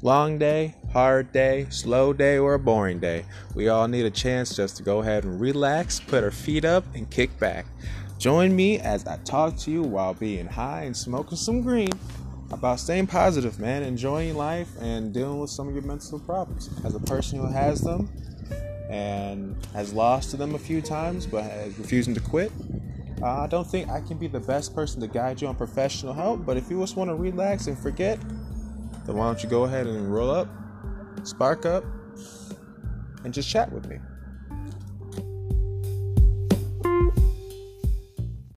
Long day, hard day, slow day, or a boring day. We all need a chance just to go ahead and relax, put our feet up, and kick back. Join me as I talk to you while being high and smoking some green about staying positive, man, enjoying life, and dealing with some of your mental problems. As a person who has them and has lost to them a few times but is refusing to quit, uh, I don't think I can be the best person to guide you on professional help, but if you just want to relax and forget, then why don't you go ahead and roll up, spark up, and just chat with me?